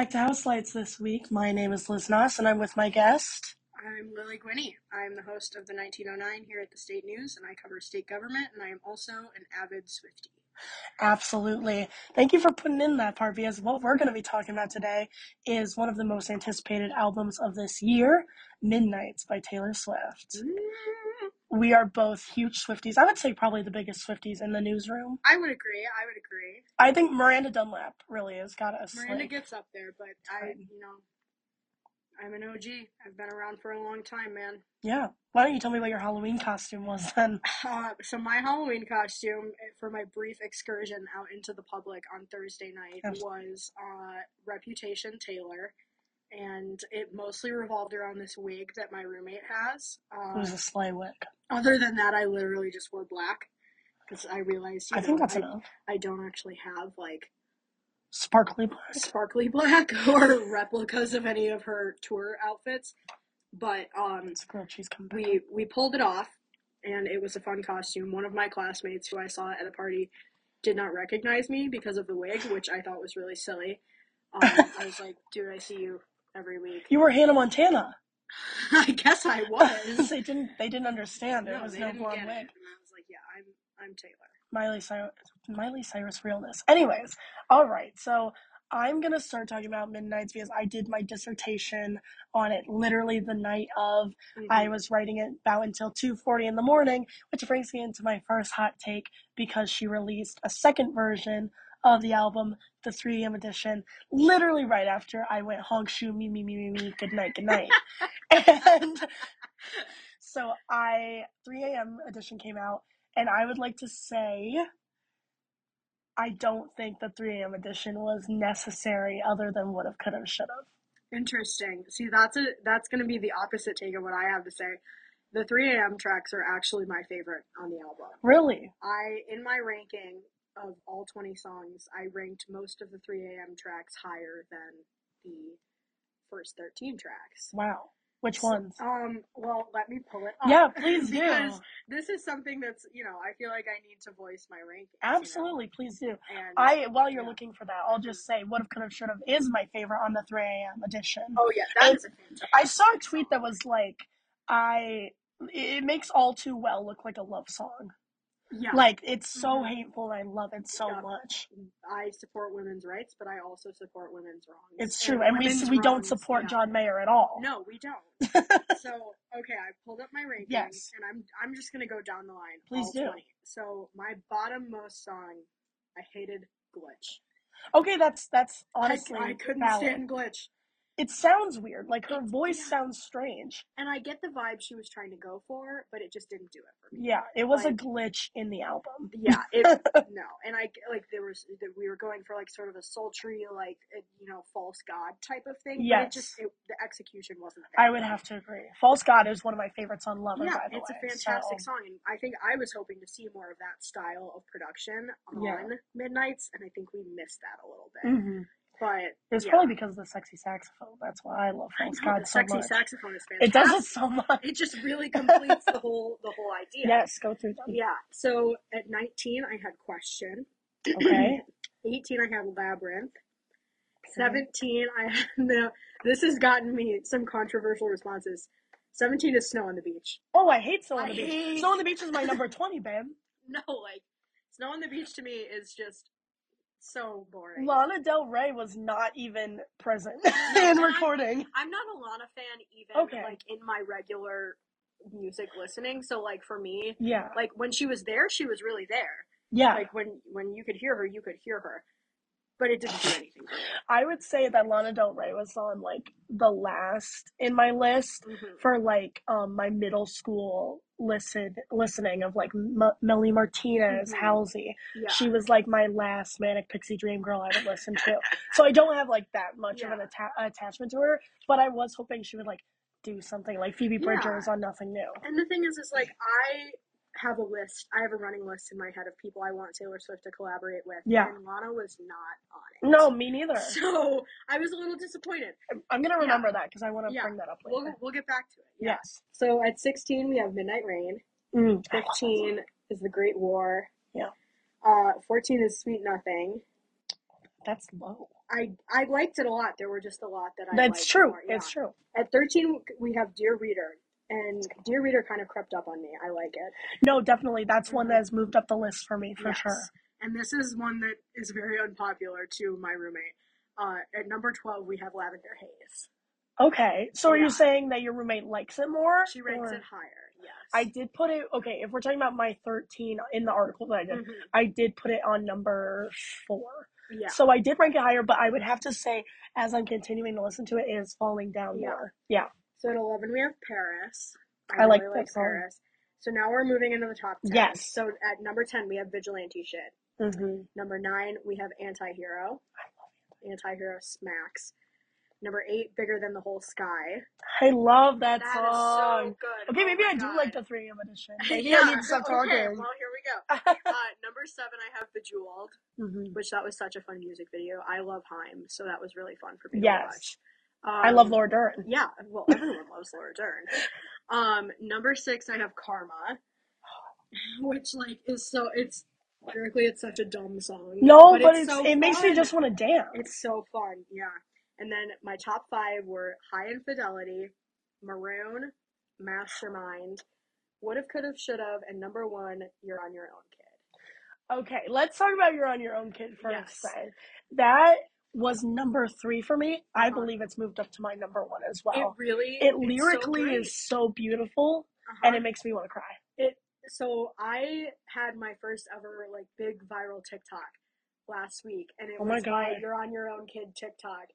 back to House Lights this week. My name is Liz Nass, and I'm with my guest. I'm Lily Guiney. I'm the host of the 1909 here at the State News, and I cover state government, and I am also an avid Swiftie. Absolutely. Thank you for putting in that part because what we're going to be talking about today is one of the most anticipated albums of this year, Midnights by Taylor Swift. We are both huge Swifties. I would say probably the biggest Swifties in the newsroom. I would agree. I would agree. I think Miranda Dunlap really has got us. Miranda like, gets up there, but I, you know, I'm an OG. I've been around for a long time, man. yeah. Why don't you tell me what your Halloween costume was then? Uh, so my Halloween costume eh, for my brief excursion out into the public on Thursday night was uh, Reputation Taylor, and it mostly revolved around this wig that my roommate has. It Uh, was a sleigh wig. other than that, I literally just wore black because I realized you I think that's I, enough. I don't actually have like Sparkly black. sparkly black or replicas of any of her tour outfits, but um, It's grilled cheese come back. we we pulled it off and it was a fun costume one of my classmates who i saw at a party did not recognize me because of the wig which i thought was really silly um, i was like dude i see you every week You were Hannah Montana. i guess i was they didn't. They didn't understand. There no, was no blonde wig. and i was like yeah i'm i'm taylor Miley Cyrus, Miley Cyrus realness. Anyways, all right. So I'm gonna start talking about Midnights because I did my dissertation on it literally the night of. I Mhm. was writing it about until 2:40 in the morning, which brings me into my first hot take because she released a second version of the album, the 3 a.m. edition, literally right after I went honk shoe me me me me me good night good night, and so I 3 a.m. edition came out, and I would like to say I don't think the 3 a.m. edition was necessary, other than would have, could have, should have. interesting see that's a that's going to be the opposite take of what i have to say the 3 a.m tracks are actually my favorite on the album Really? I in my ranking of all 20 songs, I ranked most of the 3 a.m. tracks higher than the first 13 tracks. Wow. Which So- ones? Um, well, let me pull it up. Yeah, please do. because this is something that's, you know, I feel like I need to voice my rankings. you know? Absolutely, please do. And I while you're Yeah. looking for that, I'll just say what have, could have, should have is my favorite on the 3 a.m. edition. oh yeah, that's. I saw a tweet that was like, I it makes all too well look like a love song. Yeah. Like it's so Mhm. hateful I love it so Yeah. much. I support women's rights, but I also support women's wrongs. It's true, and we women's we don't wrongs, support yeah. John Mayer at all. No, we don't. so okay, I pulled up my rankings, Yes. and I'm I'm just gonna go down the line. Please do. 20. So my bottom most song, I hated Glitch. Okay, that's that's I- honestly I, couldn't valid. stand Glitch, It sounds weird. Like her It- voice yeah. sounds strange. and I get the vibe she was trying to go for, but it just didn't do it for me. Yeah, it was Like- a glitch in the album. Yeah, it no, and I like there was that we were going for like sort of a sultry, like uh, you know, false god type of thing. Yeah, it just it, the execution wasn't there. I would have to agree. False God is one of my favorites on Lover, yeah, it's way. a fantastic so- song, and I think I was hoping to see more of that style of production on Yeah. Midnights, and I think we missed that a little bit. Mhm. But It was yeah. probably because of the sexy saxophone. That's why I love I False know, God the so sexy much. saxophone is fantastic. It does it so much. It just really completes the whole the whole idea. Yes, go through them. Yeah. So at 19, I had Question. Okay. 18, I had Labyrinth. 17, I had no. This has gotten me some controversial responses. 17 is Snow on the Beach. Oh, I hate Snow on I the Beach. hate- Snow on the Beach is my number 20, babe. No, like Snow on the Beach to me is just so boring. Lana Del Rey was not even present in recording. I'm not a Lana fan even Okay. like in my regular music listening. So like for me, Yeah. like when she was there, she was really there. Yeah. Like when when you could hear her, you could hear her. But it didn't do anything. I would say that Lana Del Rey was on like the last in my list Mhm. for like um my middle school listen listening of like M- Melanie Martinez, Mhm. Halsey. Yeah. She was like my last manic pixie dream girl I would listen to. so I don't have like that much of an atta- attachment to her, but I was hoping she would like do something like Phoebe Yeah. Bridgers on Nothing New. And the thing is, is like I have a list. I have a running list in my head of people I want Taylor Swift to collaborate with. Yeah. And Lana was not on it. No, me neither. So I was a little disappointed. I'm gonna Yeah. remember that because I want to Yeah. bring that up later. We'll we'll get back to it. Yeah. Yes. So at 16 we have Midnight Rain. Mm. 15 is The Great War. Yeah. Uh, 14 is Sweet Nothing. That's low. I I liked it a lot. There were just a lot that I That's true. more, yeah. It's true. At 13, we have Dear Reader, and Dear Reader kind of crept up on me. I like it. No, definitely. That's one that has moved up the list for me for Yes. sure. And this is one that is very unpopular to my roommate. Uh, at number 12, we have Lavender Haze. Okay. So are you saying that your roommate likes it more? She ranks or- it higher, yes. I did put it okay, if we're talking about my 13 in the article that I did, Mhm. I did put it on number 4. Yeah. So I did rank it higher, but I would have to say as I'm continuing to listen to it, it is falling down Yeah. more. Yeah. So at 11, we have Paris. I like really song. Paris. So now we're moving into the top 10. Yes. So at number 10, we have Vigilante Shit. Mm-hmm. Number 9, we have Anti-Hero. Anti-Hero smacks. Number 8, Bigger Than the Whole Sky. I love that, That song. so good. Okay, Oh maybe I do like the 3 AM edition. Maybe yeah, I need to stop talking. Okay, well, here we go. Uh, number 7, I have Bejeweled, Mhm. which that was such a fun music video. I love Haim, so that was really fun for me Yes. to watch. Um, I love Laura Dern. Yeah, well, everyone loves Laura Dern. Um, number six, I have Karma, which like is so it's lyrically it's such a dumb song. No, but, it's, so it makes me fun. just want to dance. It's so fun, yeah. And then my top five were High Infidelity, Maroon, Mastermind, Would Have, Could Have, Should Have, and number one, You're on Your Own Kid. Okay, let's talk about You're on Your Own Kid first. Yes. That was number three for me. I believe it's moved up to my number one as well. It really, It, it's so lyrically is so beautiful, Uh-huh. and it makes me want to cry. It so I had my first ever like big viral TikTok last week, and it Oh was my God. "You're on Your Own Kid" TikTok,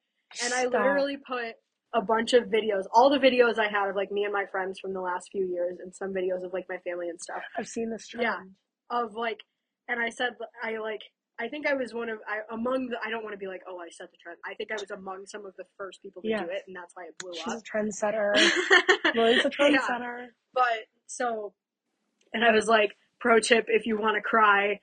and I literally put a bunch of videos, all the videos I had of like me and my friends from the last few years, and some videos of like my family and stuff I've seen this trend. Yeah. of like, and I said I like. I think I was one of I among the I don't want to be like oh I set the trend I think I was among some of the first people to Yes. do it and that's why it blew She's a up. trendsetter. Lily's a Yeah. trendsetter. But so, and I was like, pro tip: if you want to cry,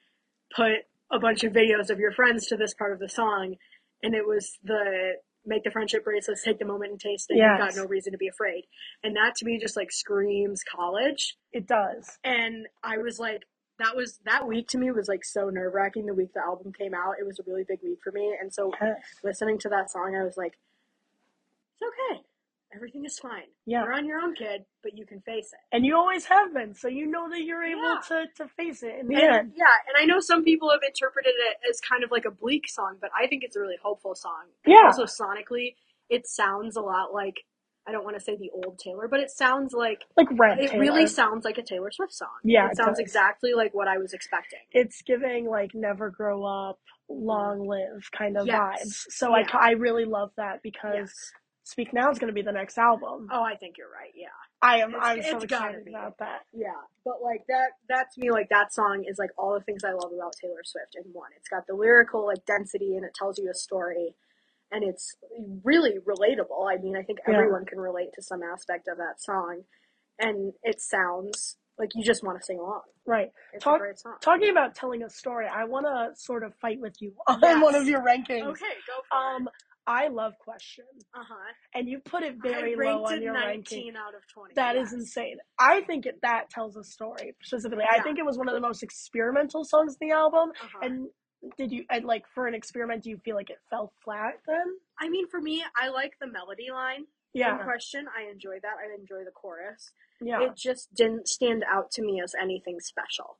put a bunch of videos of your friends to this part of the song, and it was the make the friendship bracelets, take the moment and taste it. You've got no reason to be afraid, and that to me just like screams college. It does. And I was like, that was that week to me was like so nerve wracking. The week the album came out, it was a really big week for me, and so Yes. listening to that song, I was like, it's okay. Everything is fine. Yeah. You're on your own, kid, but you can face it. And you always have been, so you know that you're able Yeah. to, to face it in the And, end. yeah, and I know some people have interpreted it as kind of like a bleak song, but I think it's a really hopeful song. And Yeah. Also, sonically, it sounds a lot like I don't want to say the old Taylor, but it sounds like Like Red it Taylor. really sounds like a Taylor Swift song. Yeah, it it sounds does. exactly like what I was expecting. it's giving like never grow up, long live kind of Yes. vibes. So I, Yeah. ca- I really love that because Yes. Speak Now is going to be the next album. Oh, I think you're right. Yeah. I am. It's- I'm so excited about that. Yeah, but like that that to me like that song is like all the things I love about Taylor Swift in one. It's got the lyrical like density and it tells you a story and it's really relatable. I mean, I think Yeah. everyone can relate to some aspect of that song and it sounds like you just want to sing along. Right. It's Talk- a great song. Talking about telling a story, I want to sort of fight with you on Yes. one of your rankings. Okay, go for Um, I love Question. Uh-huh. and you put it very low on it your 19 ranking. out of 20. That is yes. insane. I think it, that tells a story specifically. I think it was one of the most experimental songs in the album. Uh-huh. And did you and like for an experiment? Do you feel like it fell flat then? I mean, for me, I like the melody line in Yeah, question. I enjoy that. I enjoy the chorus. yeah, it just didn't stand out to me as anything special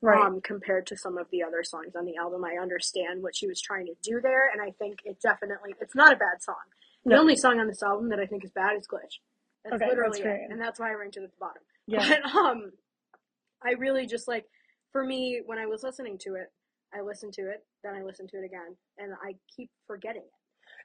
right. um, compared to some of the other songs on the album. I understand what she was trying to do there, and I think it definitely it's not a bad song. The only song on this album that I think is bad is Glitch. That's Okay, literally that's it, and that's why I ranked it at the bottom. yeah, But um, I really just like for me when I was listening to it, I listen to it, then I listen to it again, and I keep forgetting it.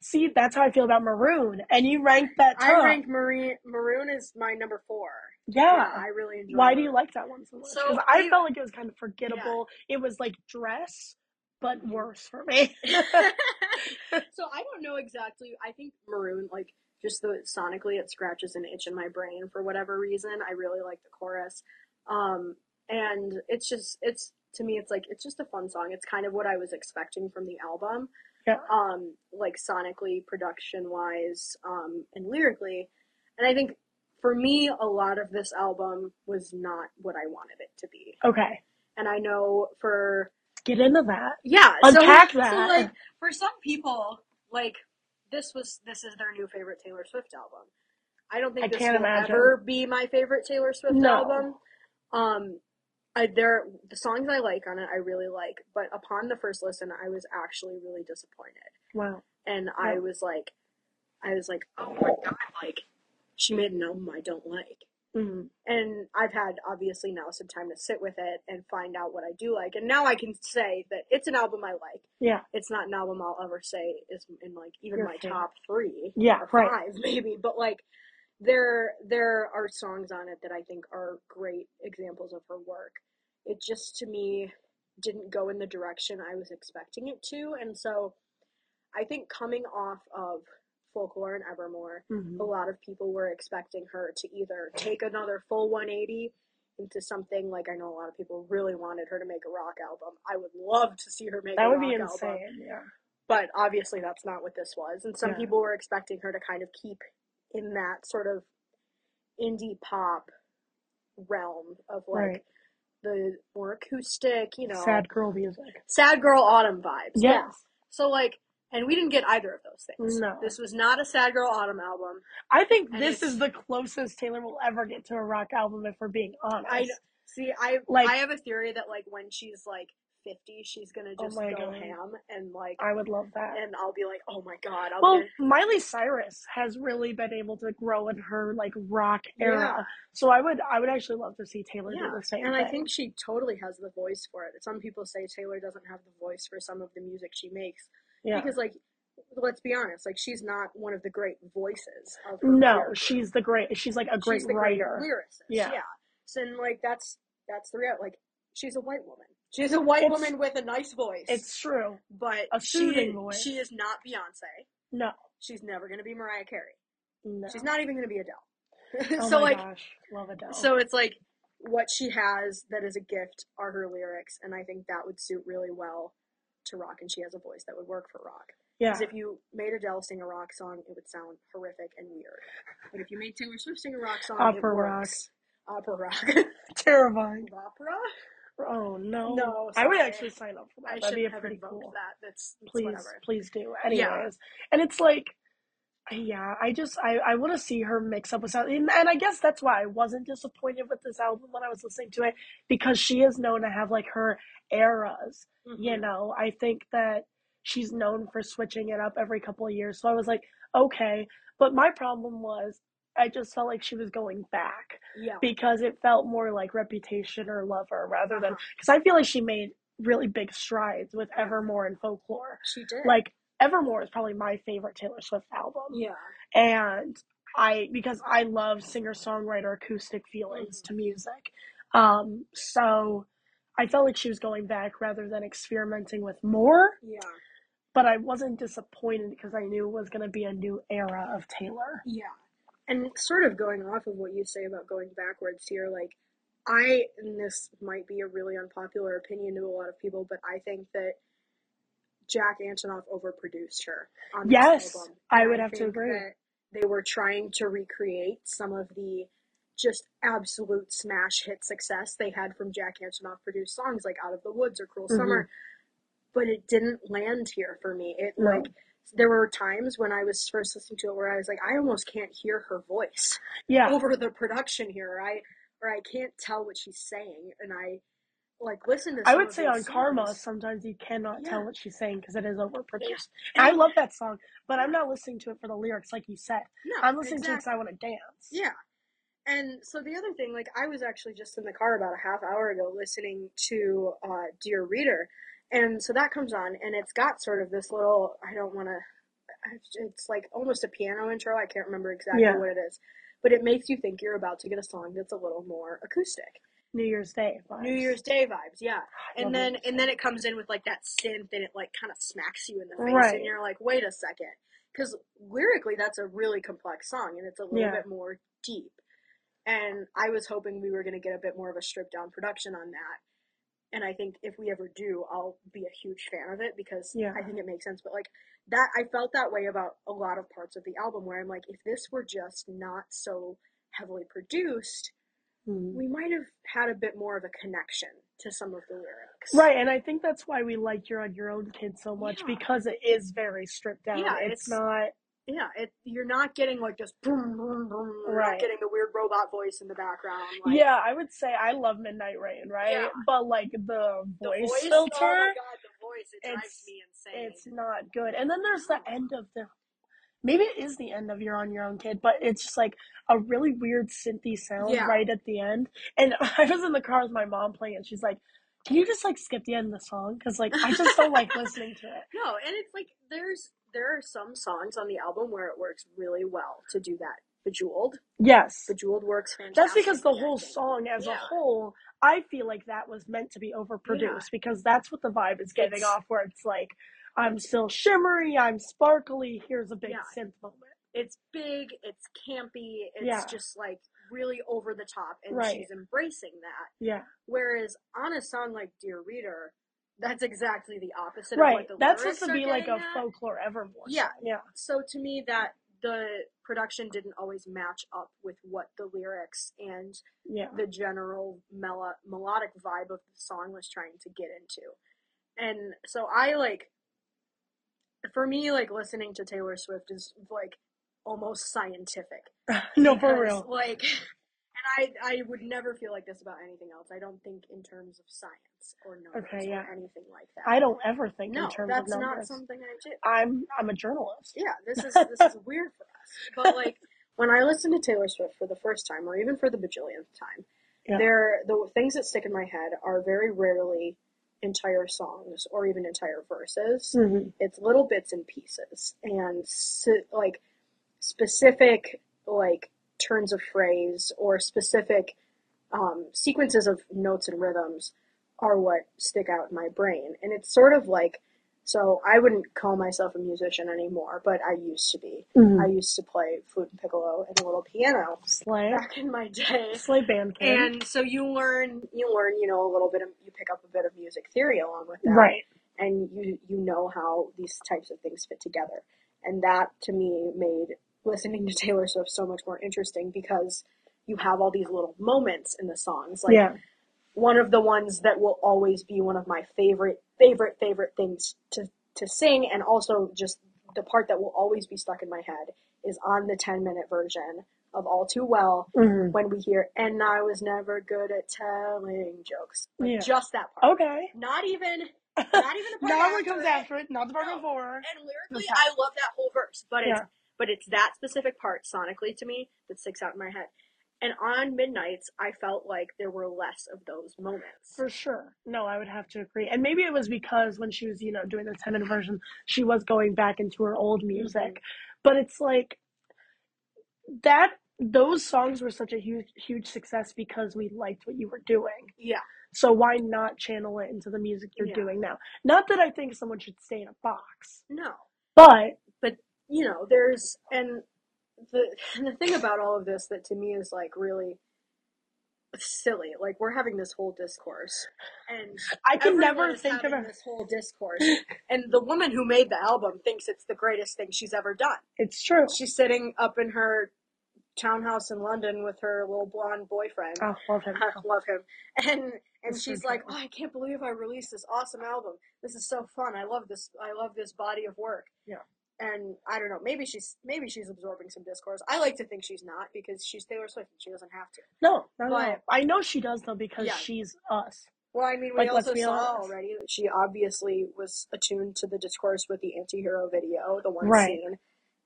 see, that's how I feel about Maroon. And you ranked that top. I ranked Marie, Maroon is my number four. yeah. I really enjoyed. Why do you like that one so much? So, Because I I- felt like it was kind of forgettable. It was like dress, but worse for me. so I don't know exactly. I think maroon, like just the sonically, it scratches an itch in my brain for whatever reason. I really like the chorus, um, and it's just it's to me, it's like it's just a fun song. It's kind of what I was expecting from the album. Yeah. Um, like sonically, production wise, um, and lyrically, and I think for me, a lot of this album was not what I wanted it to be. okay, And I know for get into that. yeah, Unpack so, that. So like for some people, like this was this is their new favorite Taylor Swift album. I don't think I this can't will imagine. ever be my favorite Taylor Swift No. album. Um, I there the songs I like on it, I really like, but upon the first listen, I was actually really disappointed, Wow. and I was like, I was like, oh my god, like she made an album I don't like. hmm And I've had obviously now some time to sit with it and find out what I do like, and now I can say that it's an album I like. Yeah. It's not an album I'll ever say is in like even Your my favorite. top three Yeah. or Right. five maybe, but like there there are songs on it that I think are great examples of her work. It just to me didn't go in the direction I was expecting it to, and so I think coming off of Folklore and Evermore, hmm a lot of people were expecting her to either take another full 180 into something like I know a lot of people really wanted her to make a rock album. I would love to see her make That a would be album, insane. Yeah. but obviously that's not what this was. And some Yeah. people were expecting her to kind of keep in that sort of indie pop realm of like Right. the more acoustic, you know, Sad girl music. sad girl autumn vibes. Yeah. So like, and we didn't get either of those things. No. This was not a sad girl autumn album. I think And this is the closest Taylor will ever get to a rock album, if we're being honest. I see. I Like- I have a theory that like when she's like fifty, she's gonna Oh just my go God. ham and like, I would love that. and I'll be like, oh my god, I'll Well, Miley Cyrus has really been able to grow in her like rock era, Yeah. so I would I would actually love to see Taylor yeah. do the same And thing. I think she totally has the voice for it. Some people say Taylor doesn't have the voice for some of the music she makes yeah. because like, let's be honest, like she's not one of the great voices No, she's the great. She's like a great writer. great lyricist. Yeah. Yeah. So and like that's that's the real like she's a white woman. She's a white It's- woman with a nice voice. It's true. but a she soothing voice. she is not Beyonce. No, She's never gonna be Mariah Carey. no. She's not even gonna be Adele. Oh so my like gosh, love Adele. so it's like what she has that is a gift are her lyrics and I think that would suit really well to rock and she has a voice that would work for rock. yeah, Because if you made Adele sing a rock song, it would sound horrific and weird. But if you made Taylor Swift sing a rock song, Opera it rock. Opera rock. terrifying. Opera? Oh no, No, I would actually sign up for that. I That'd be a pretty cool. that. That's, that's Please, whatever. please do. Yeah. Anyways, and it's like, yeah, I just I I want to see her mix up with something, and, and I guess that's why I wasn't disappointed with this album when I was listening to it because she is known to have like her eras. You Mhm. know, I think that she's known for switching it up every couple of years. So I was like, okay, but my problem was I just felt like she was going back Yeah. because it felt more like Reputation or Lover rather than Uh-huh. because I feel like she made really big strides with Evermore and Folklore. She did. Like Evermore is probably my favorite Taylor Swift album, yeah. and I because I love singer songwriter acoustic feelings to music. Um, so I felt like she was going back rather than experimenting with more. Yeah. But I wasn't disappointed because I knew it was going to be a new era of Taylor. Yeah. And sort of going off of what you say about going backwards here, like, I, and this might be a really unpopular opinion to a lot of people, but I think that Jack Antonoff overproduced her on this Yes, album. I And would have to agree. They were trying to recreate some of the just absolute smash hit success they had from Jack Antonoff produced songs like Out of the Woods or Cruel Mhm. Summer, but it didn't land here for me. It No. like there were times when I was first listening to it where I was like, I almost can't hear her voice Yeah, over the production here, right? Or I can't tell what she's saying, and I like listen to. I would say on Karma, sometimes you cannot Yeah. tell what she's saying because it is overproduced. And I love that song, but I'm not listening to it for the lyrics, like you said. no, I'm listening to it because I want to dance. Yeah. And so the other thing, like I was actually just in the car about a half hour ago listening to uh, Dear Reader, and so that comes on, and it's got sort of this little. I don't want to. It's like almost a piano intro. I can't remember exactly Yeah. what it is, but it makes you think you're about to get a song that's a little more acoustic. New Year's Day. Vibes. New. Year's Day vibes, yeah. And then New and then it comes in with like that synth and it like kind of smacks you in the face Right. and you're like, wait a second, because lyrically that's a really complex song and it's a little Yeah. bit more deep. And I was hoping we were going to get a bit more of a stripped down production on that. And I think if we ever do, I'll be a huge fan of it because Yeah. I think it makes sense. But like that, I felt that way about a lot of parts of the album where I'm like, if this were just not so heavily produced, Mhm. we might have had a bit more of a connection to some of the lyrics. Right, and I think that's why we like You're on Your Own Kid so much Yeah. because it is very stripped down. Yeah, it's, it's- not Yeah, it, you're not getting like this boom, boom, boom. You're Right. not getting the weird robot voice in the background. Like, Yeah, I would say I love Midnight Rain, right? Yeah. But like the the voice, voice, filter, Oh my god, the voice! It drives it's- me insane. it's not good. And then there's the end of the maybe it is the end of You're on Your Own Kid, but it's just like a really weird synthy sound Yeah. right at the end. And I was in the car with my mom playing it. She's like, "Can you just like skip the end of the song? Because like I just don't like listening to it." No, and it's like there's there are some songs on the album where it works really well to do that. Bejeweled, Yes, Bejeweled works fantastic. that's because the whole song as a whole, I feel like that was meant to be overproduced Yeah. because that's what the vibe is giving It's- off. Where it's like, I'm still shimmery, I'm sparkly. Here's a big Yeah. synth moment. It's big, it's campy, it's Yeah. just like really over the top, and Right. she's embracing that. Yeah, Whereas on a song like Dear Reader, that's exactly the opposite right. of what the lyrics are. That's supposed to be like a at. folklore Evermore. Yeah. yeah, So to me, that the production didn't always match up with what the lyrics and yeah. the general melo- melodic vibe of the song was trying to get into. And so I like, for me, like listening to Taylor Swift is like almost scientific. no, for real. Like, I I would never feel like this about anything else. I don't think in terms of science or numbers Okay, yeah. or anything like that. I don't ever think No, in terms that's of not something I do. I'm I'm a journalist. Yeah, this is this is weird for us. But like when I listen to Taylor Swift for the first time, or even for the bajillionth time, Yeah. there the things that stick in my head are very rarely entire songs or even entire verses. Mhm. It's little bits and pieces, and si- like specific like turns of phrase or specific um, sequences of notes and rhythms are what stick out in my brain. And it's sort of like, so I wouldn't call myself a musician anymore, but I used to be. Mhm. I used to play flute and piccolo and a little piano Slay, back in my day. slay band kid. And so you learn, you learn, you know, a little bit of, you pick up a bit of music theory along with that right. and you you know how these types of things fit together. And that to me made listening to Taylor Swift so much more interesting because you have all these little moments in the songs. Like yeah. one of the ones that will always be one of my favorite favorite favorite things to to sing and also just the part that will always be stuck in my head is on the 10 minute version of All Too Well Mhm. when we hear and I was never good at telling jokes. Like Yeah. just that part. Okay. Not even not even the part Not what comes after it. Not the part No. before. And lyrically, I love that whole verse, but it's Yeah. But it's that specific part sonically to me that sticks out in my head. And on Midnights, I felt like there were less of those moments. For sure. No, I would have to agree. And maybe it was because when she was, you know, doing the 10 minute version, she was going back into her old mm-hmm. music. But it's like that those songs were such a huge huge success because we liked what you were doing. Yeah, So why not channel it into the music you're Yeah. doing now? Not that I think someone should stay in a box, no, but you know, there's and the and the thing about all of this that to me is like really silly. Like we're having this whole discourse, and I can never think of a this whole discourse, and the woman who made the album thinks it's the greatest thing she's ever done. it's true. She's sitting up in her townhouse in London with her little blonde boyfriend. Oh, love him. I love him. And and she's like, "Oh, I can't believe I released this awesome album. This is so fun. I love this. I love this body of work." Yeah. And I don't know. Maybe she's maybe she's absorbing some discourse. I like to think she's not because she's Taylor Swift and she doesn't have to. No, not But- at all. I know she does though because Yeah. she's us. Well, I mean, we Like, also saw honest. already that she obviously was attuned to the discourse with the anti-hero video, the one Right. scene.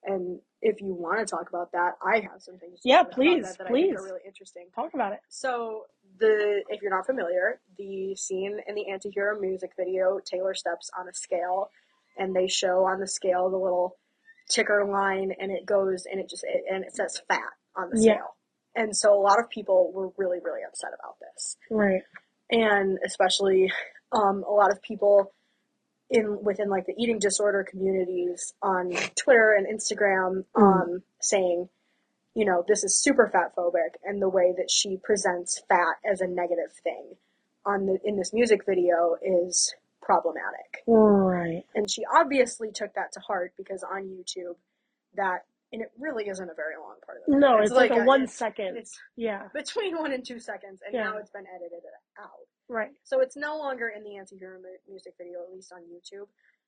And if you want to talk about that, I have some things to Yeah, please, that, that I think please. are really interesting. Talk about it. So the if you're not familiar, the scene in the anti-hero music video, Taylor steps on a scale and they show on the scale the little ticker line and it goes and it just it, and it says fat on the Yeah. scale. And so a lot of people were really really upset about this. Right. And especially um, a lot of people in within like the eating disorder communities on Twitter and Instagram um, saying, you know, this is super fat phobic and the way that she presents fat as a negative thing on the in this music video is problematic. Right. And she obviously took that to heart because on YouTube that and it really isn't a very long part of the No, video. it's, like, a, one it's, second. It's yeah, between one and two seconds, and Yeah. now it's been edited out. right, So it's no longer in the anti-hero music video, at least on YouTube.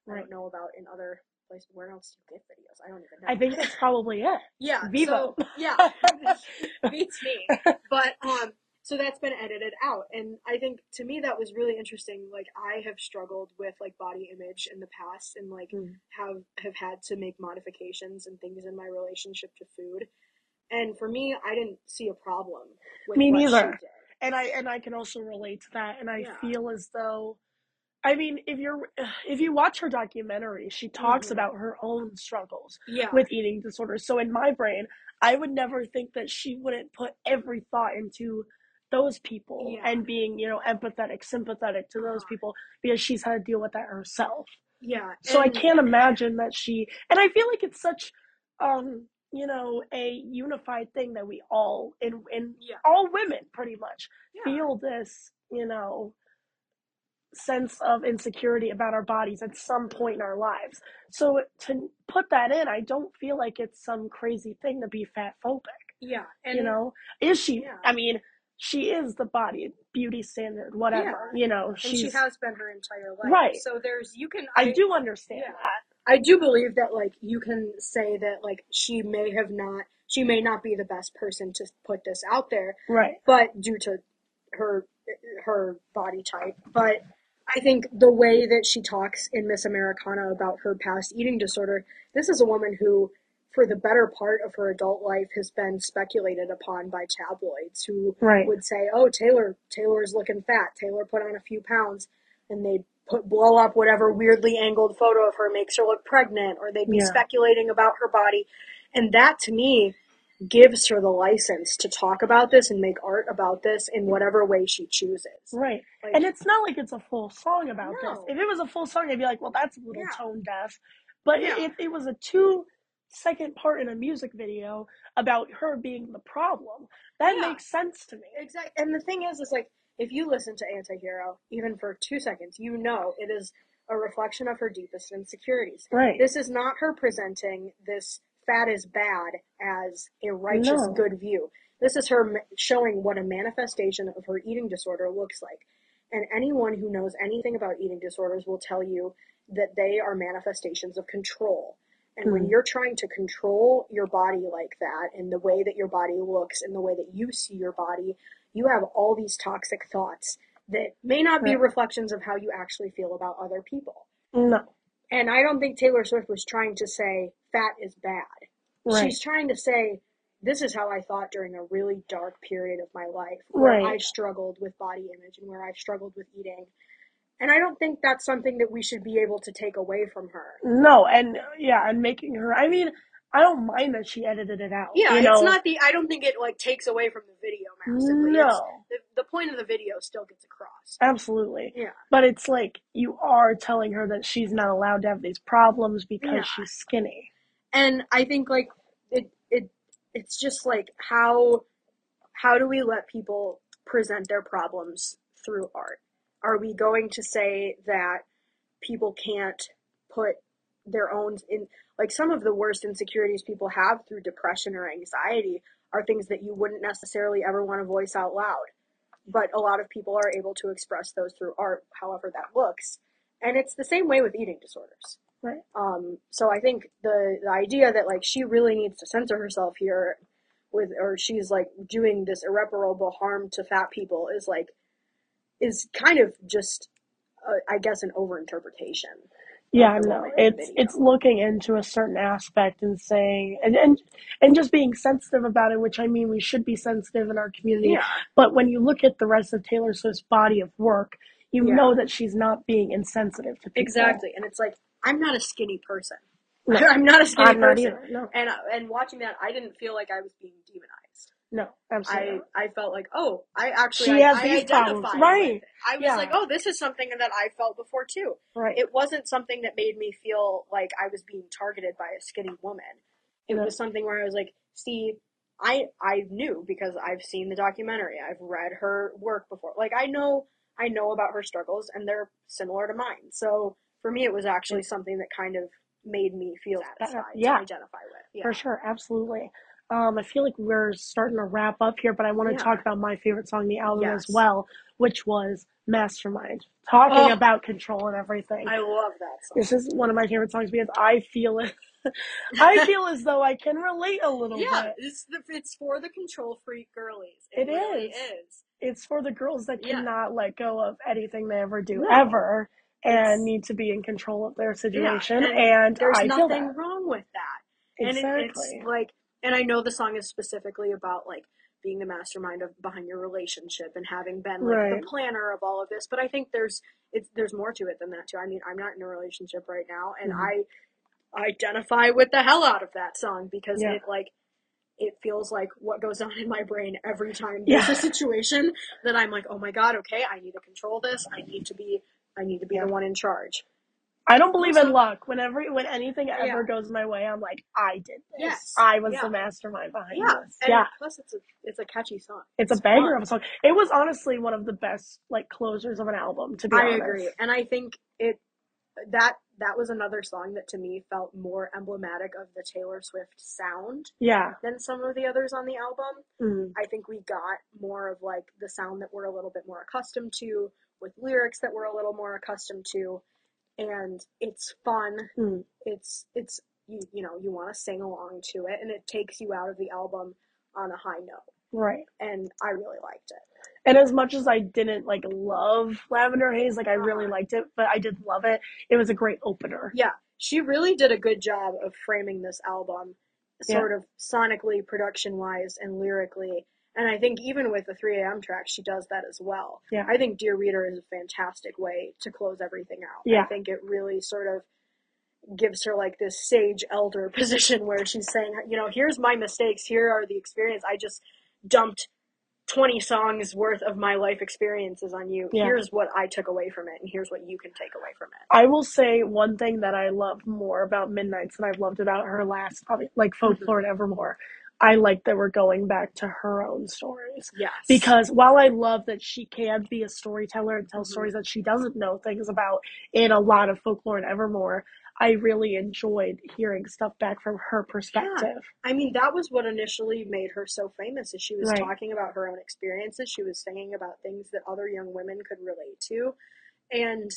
I don't know about in other places. Where else do you get videos? I don't even know. I think that's probably it. yeah, Vevo. So, yeah, beats me. But um, so that's been edited out, and I think to me that was really interesting. Like I have struggled with like body image in the past, and like Mm. have have had to make modifications and things in my relationship to food. And for me, I didn't see a problem with Me neither. and I and I can also relate to that. And I Yeah. feel as though, I mean, if you're if you watch her documentary, she talks Mhm. about her own struggles Yeah, with eating disorders. So in my brain, I would never think that she wouldn't put every thought into those people Yeah. and being, you know, empathetic, sympathetic to those people because she's had to deal with that herself. yeah. So I can't imagine that she and I feel like it's such um you know a unified thing that we all in in Yeah. all women pretty much Yeah. feel this you know sense of insecurity about our bodies at some point in our lives so to put that in i don't feel like it's some crazy thing to be fat phobic Yeah, and you know is she Yeah. i mean she is the body beauty standard whatever you know and she has been her entire life. Right. So there's you can i do understand yeah. that I do believe that like you can say that like she may have not she may not be the best person to put this out there, right but due to her her body type. But I think the way that she talks in Miss Americana about her past eating disorder, this is a woman who for the better part of her adult life has been speculated upon by tabloids who Right. would say, "Oh, Taylor Taylor's looking fat. Taylor put on a few pounds." And they'd put blow up whatever weirdly angled photo of her makes her look pregnant or they'd be Yeah. speculating about her body. And that to me gives her the license to talk about this and make art about this in whatever way she chooses. Right. Like, And it's not like it's a full song about this. If it was a full song, I'd be like, well, that's a little Yeah. tone deaf. But Yeah. if it was a two second part in a music video about her being the problem, that Yeah. makes sense to me. Exactly. And the thing is, is like, if you listen to Antihero, even for two seconds, you know it is a reflection of her deepest insecurities. Right. This is not her presenting this fat is bad as a righteous No. good view. This is her showing what a manifestation of her eating disorder looks like. And anyone who knows anything about eating disorders will tell you that they are manifestations of control. And when Mhm. you're trying to control your body like that, and the way that your body looks, and the way that you see your body, you have all these toxic thoughts that may not be reflections of how you actually feel about other people. no. And I don't think Taylor Swift was trying to say fat is bad. Right. She's trying to say this is how I thought during a really dark period of my life where Right. I struggled with body image and where I've struggled with eating. And I don't think that's something that we should be able to take away from her. no, and yeah, and making her. I mean, I don't mind that she edited it out. Yeah, it's know? not the I don't think it like takes away from the video massively. No, the, the point of the video still gets across. absolutely. Yeah. But it's like you are telling her that she's not allowed to have these problems because Yeah. she's skinny. and I think like it it it's just like how how do we let people present their problems through art? Are we going to say that people can't put their own in like some of the worst insecurities people have through depression or anxiety are things that you wouldn't necessarily ever want to voice out loud. But a lot of people are able to express those through art, however that looks. And it's the same way with eating disorders. Right. Um, so I think the the idea that like she really needs to censor herself here, with or she's like doing this irreparable harm to fat people is like, is kind of just, uh, I guess, an overinterpretation. Yeah, no, woman in the it's it's looking into a certain aspect and saying and, and and just being sensitive about it, which I mean we should be sensitive in our community. Yeah. But when you look at the rest of Taylor Swift's body of work, you Yeah. know that she's not being insensitive to people. exactly. And it's like I'm not a skinny person. No. I'm not a skinny I'm person. either. No, And uh, and watching that, I didn't feel like I was being demonized. No, absolutely. I. I felt like, oh, I actually She I, has I these identified problems, right. I was Yeah. like, oh, this is something that I felt before too. right. It wasn't something that made me feel like I was being targeted by a skinny woman. It No. was something where I was like, see, I I knew because I've seen the documentary. I've read her work before. Like I know I know about her struggles and they're similar to mine. So for me it was actually something that kind of made me feel satisfied Yeah. to identify with. Yeah. For sure, absolutely. Um, I feel like we're starting to wrap up here, but I want to Yeah. talk about my favorite song in the album as well, which was Mastermind. Talking Oh. about control and everything. I love that song. This is one of my favorite songs because I feel it. I feel as though I can relate a little yeah, bit. it's it's for the control freak girlies. It really is. is. It's for the girls that Yeah. cannot let go of anything they ever do No. ever and It's- need to be in control of their situation. and and There's I nothing wrong with that. And it, Exactly. it's like, and I know the song is specifically about like being the mastermind of behind your relationship and having been like Right. the planner of all of this. But I think there's it's there's more to it than that too. I mean, I'm not in a relationship right now, and Mhm. I identify with the hell out of that song because Yeah. it like it feels like what goes on in my brain every time there's Yeah. a situation that I'm like, oh my god, okay, I need to control this. I need to be I need to be Yeah. the one in charge. I don't believe in luck. Whenever when anything ever Yeah. goes my way, I'm like, I did this. Yes. I was Yeah. the mastermind behind Yeah, this. and yeah. plus it's a it's a catchy song. It's a banger of a song. It was honestly one of the best like closers of an album, to be I honest. agree, and I think it that that was another song that to me felt more emblematic of the Taylor Swift sound Yeah. than some of the others on the album. Mm. I think we got more of like the sound that we're a little bit more accustomed to, with lyrics that we're a little more accustomed to, and it's fun. Mm. It's it's you you know you want to sing along to it, and it takes you out of the album on a high note, Right. and I really liked it. And as much as I didn't like love Lavender Haze, like I really Uh-huh. liked it, but I did love it. It was a great opener. Yeah, she really did a good job of framing this album, Yeah. sort of sonically, production wise, and lyrically. And I think even with the 3 a.m. track, she does that as well. Yeah. I think Dear Reader is a fantastic way to close everything out. Yeah. I think it really sort of gives her like this sage elder position where she's saying, you know, here's my mistakes, here are the experience. I just dumped 20 songs worth of my life experiences on you. Yeah. Here's what I took away from it, and here's what you can take away from it. I will say one thing that I love more about Midnights than I've loved about her last, probably like mm-hmm. Folklore and Evermore. I like that we're going back to her own stories. Yes. Because while I love that she can be a storyteller and tell Mhm. stories that she doesn't know things about in a lot of folklore and evermore, I really enjoyed hearing stuff back from her perspective. I mean, that was what initially made her so famous. Is she was Right. talking about her own experiences. She was singing about things that other young women could relate to, and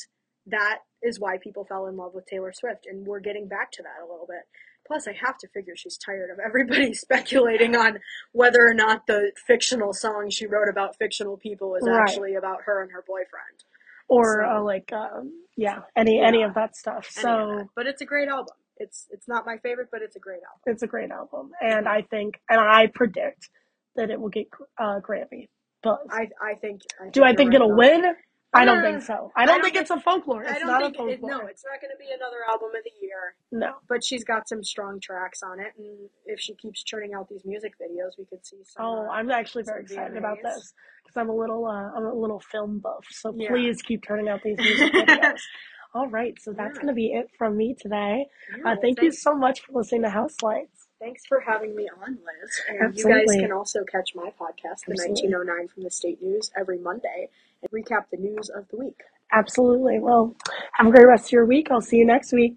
that is why people fell in love with Taylor Swift. And we're getting back to that a little bit. Plus, I have to figure she's tired of everybody speculating on whether or not the fictional song she wrote about fictional people is Right. actually about her and her boyfriend. Or So- uh, like um, yeah, any any of that stuff. So that. but it's a great album. It's it's not my favorite, but it's a great album. it's a great album, and I think and I predict that it will get uh, Grammy buzz. I I think. I Do I think right it'll win? I don't think so. I I don't don't think it's a folklore. It's I don't not think a it, folklore. no, it's not going to be another album of the year. no. But she's got some strong tracks on it, and if she keeps churning out these music videos, we could see some. Oh, uh, I'm actually very excited about this because I'm a little uh, I'm a little film buff. So Yeah. please keep turning out these music videos. All right, so that's Yeah. gonna be it from me today. yeah, Uh, thank you so much for listening to House Lights. thanks for having me on, Liz. And you guys can also catch my podcast, The 1909 from the State News, every Monday and recap the news of the week. Absolutely. Well, have a great rest of your week. I'll see you next week.